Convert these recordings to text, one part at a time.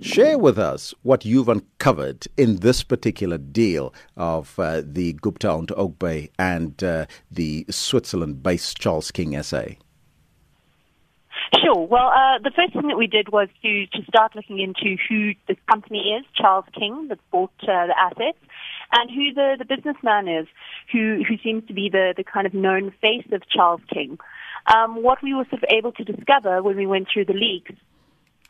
Share with us what you've uncovered in this particular deal of uh, the Gupta Oak Bay and uh, the Switzerland based Charles King SA. Sure. Well, uh, the first thing that we did was to, to start looking into who this company is, Charles King, that bought uh, the assets, and who the, the businessman is, who, who seems to be the, the kind of known face of Charles King. Um, what we were sort of able to discover when we went through the leaks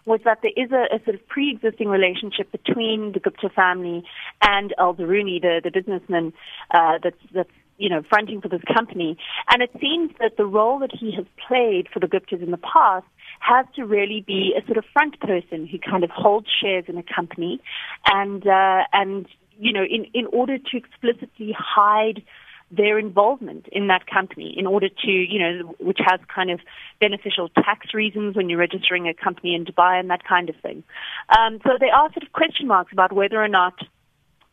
was that there is a, a sort of pre-existing relationship between the Gupta family and Al Zaruni, the, the businessman uh, that's, that's you know, fronting for this company. And it seems that the role that he has played for the Guptas in the past has to really be a sort of front person who kind of holds shares in a company and, uh, and, you know, in, in order to explicitly hide their involvement in that company in order to, you know, which has kind of beneficial tax reasons when you're registering a company in Dubai and that kind of thing. Um, so there are sort of question marks about whether or not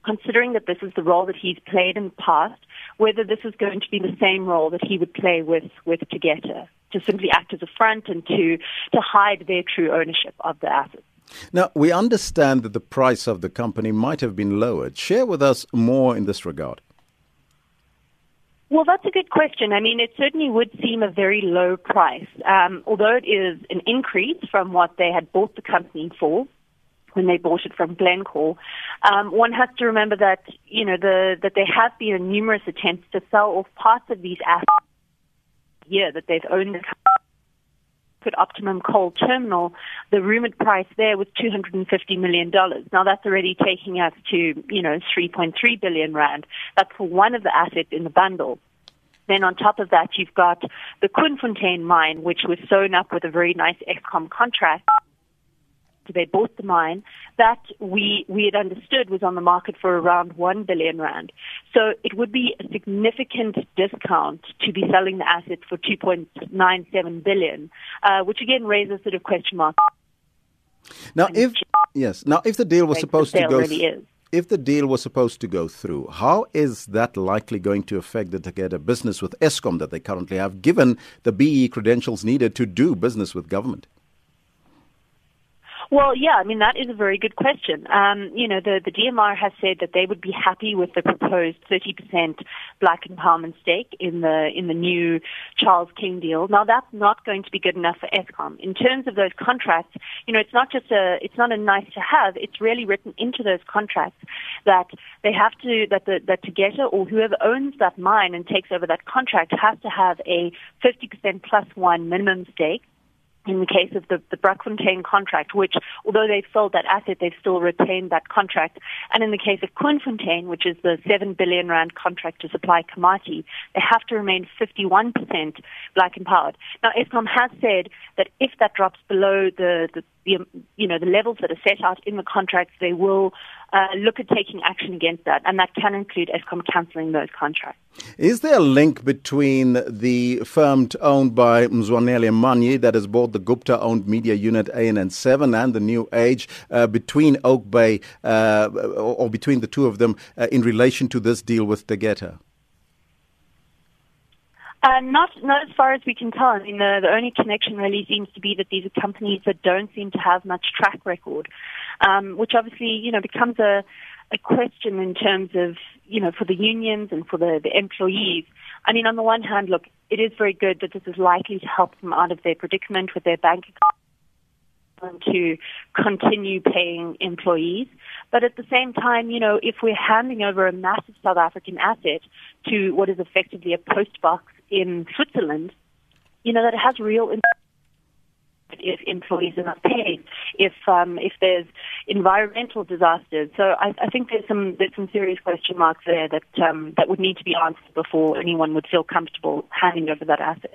considering that this is the role that he's played in the past, whether this is going to be the same role that he would play with, with Tegeta, to simply act as a front and to, to hide their true ownership of the assets. Now, we understand that the price of the company might have been lowered. Share with us more in this regard. Well, that's a good question. I mean, it certainly would seem a very low price, um, although it is an increase from what they had bought the company for when they bought it from Glencore. Um, one has to remember that you know the that there have been numerous attempts to sell off parts of these assets. Yeah, that they've owned the Optimum Coal Terminal, the rumored price there was $250 million. Now that's already taking us to, you know, 3.3 billion rand. That's for one of the assets in the bundle. Then on top of that, you've got the Koornfontein mine, which was sewn up with a very nice Eskom contract they bought the mine that we we had understood was on the market for around one billion rand. So it would be a significant discount to be selling the assets for 2.97 billion, uh, which again raises sort of question marks. Now, if yes, now if the deal was supposed to go. Really if the deal was supposed to go through, how is that likely going to affect the Tegeta business with Eskom that they currently have, given the BE credentials needed to do business with government? Well, yeah, I mean that is a very good question. Um, you know, the the DMR has said that they would be happy with the proposed 30% black empowerment stake in the in the new Charles King deal. Now that's not going to be good enough for Eskom. In terms of those contracts, you know, it's not just a it's not a nice to have. It's really written into those contracts that they have to that the that or whoever owns that mine and takes over that contract has to have a 50% plus one minimum stake in the case of the, the Brakfontein contract, which, although they've sold that asset, they've still retained that contract. And in the case of Koornfontein, which is the 7 billion rand contract to supply Komati, they have to remain 51% black empowered. Now, Eskom has said that if that drops below the, the, the you know, the levels that are set out in the contracts, they will uh, look at taking action against that, and that can include Eskom cancelling those contracts. Is there a link between the firm owned by Mzwanele Manyi that has bought the Gupta owned media unit ANN7 and the New Age uh, between Oak Bay uh, or, between the two of them uh, in relation to this deal with Tegeta? Uh, not, not as far as we can tell. I mean, the, the only connection really seems to be that these are companies that don't seem to have much track record, um, which obviously, you know, becomes a, a question in terms of, you know, for the unions and for the, the employees. I mean, on the one hand, look, it is very good that this is likely to help them out of their predicament with their bank account to continue paying employees. But at the same time, you know, if we're handing over a massive South African asset to what is effectively a post box in Switzerland, you know, that it has real impact if employees are not paid, if um, if there's environmental disasters. So I, I think there's some there's some serious question marks there that um, that would need to be answered before anyone would feel comfortable handing over that asset.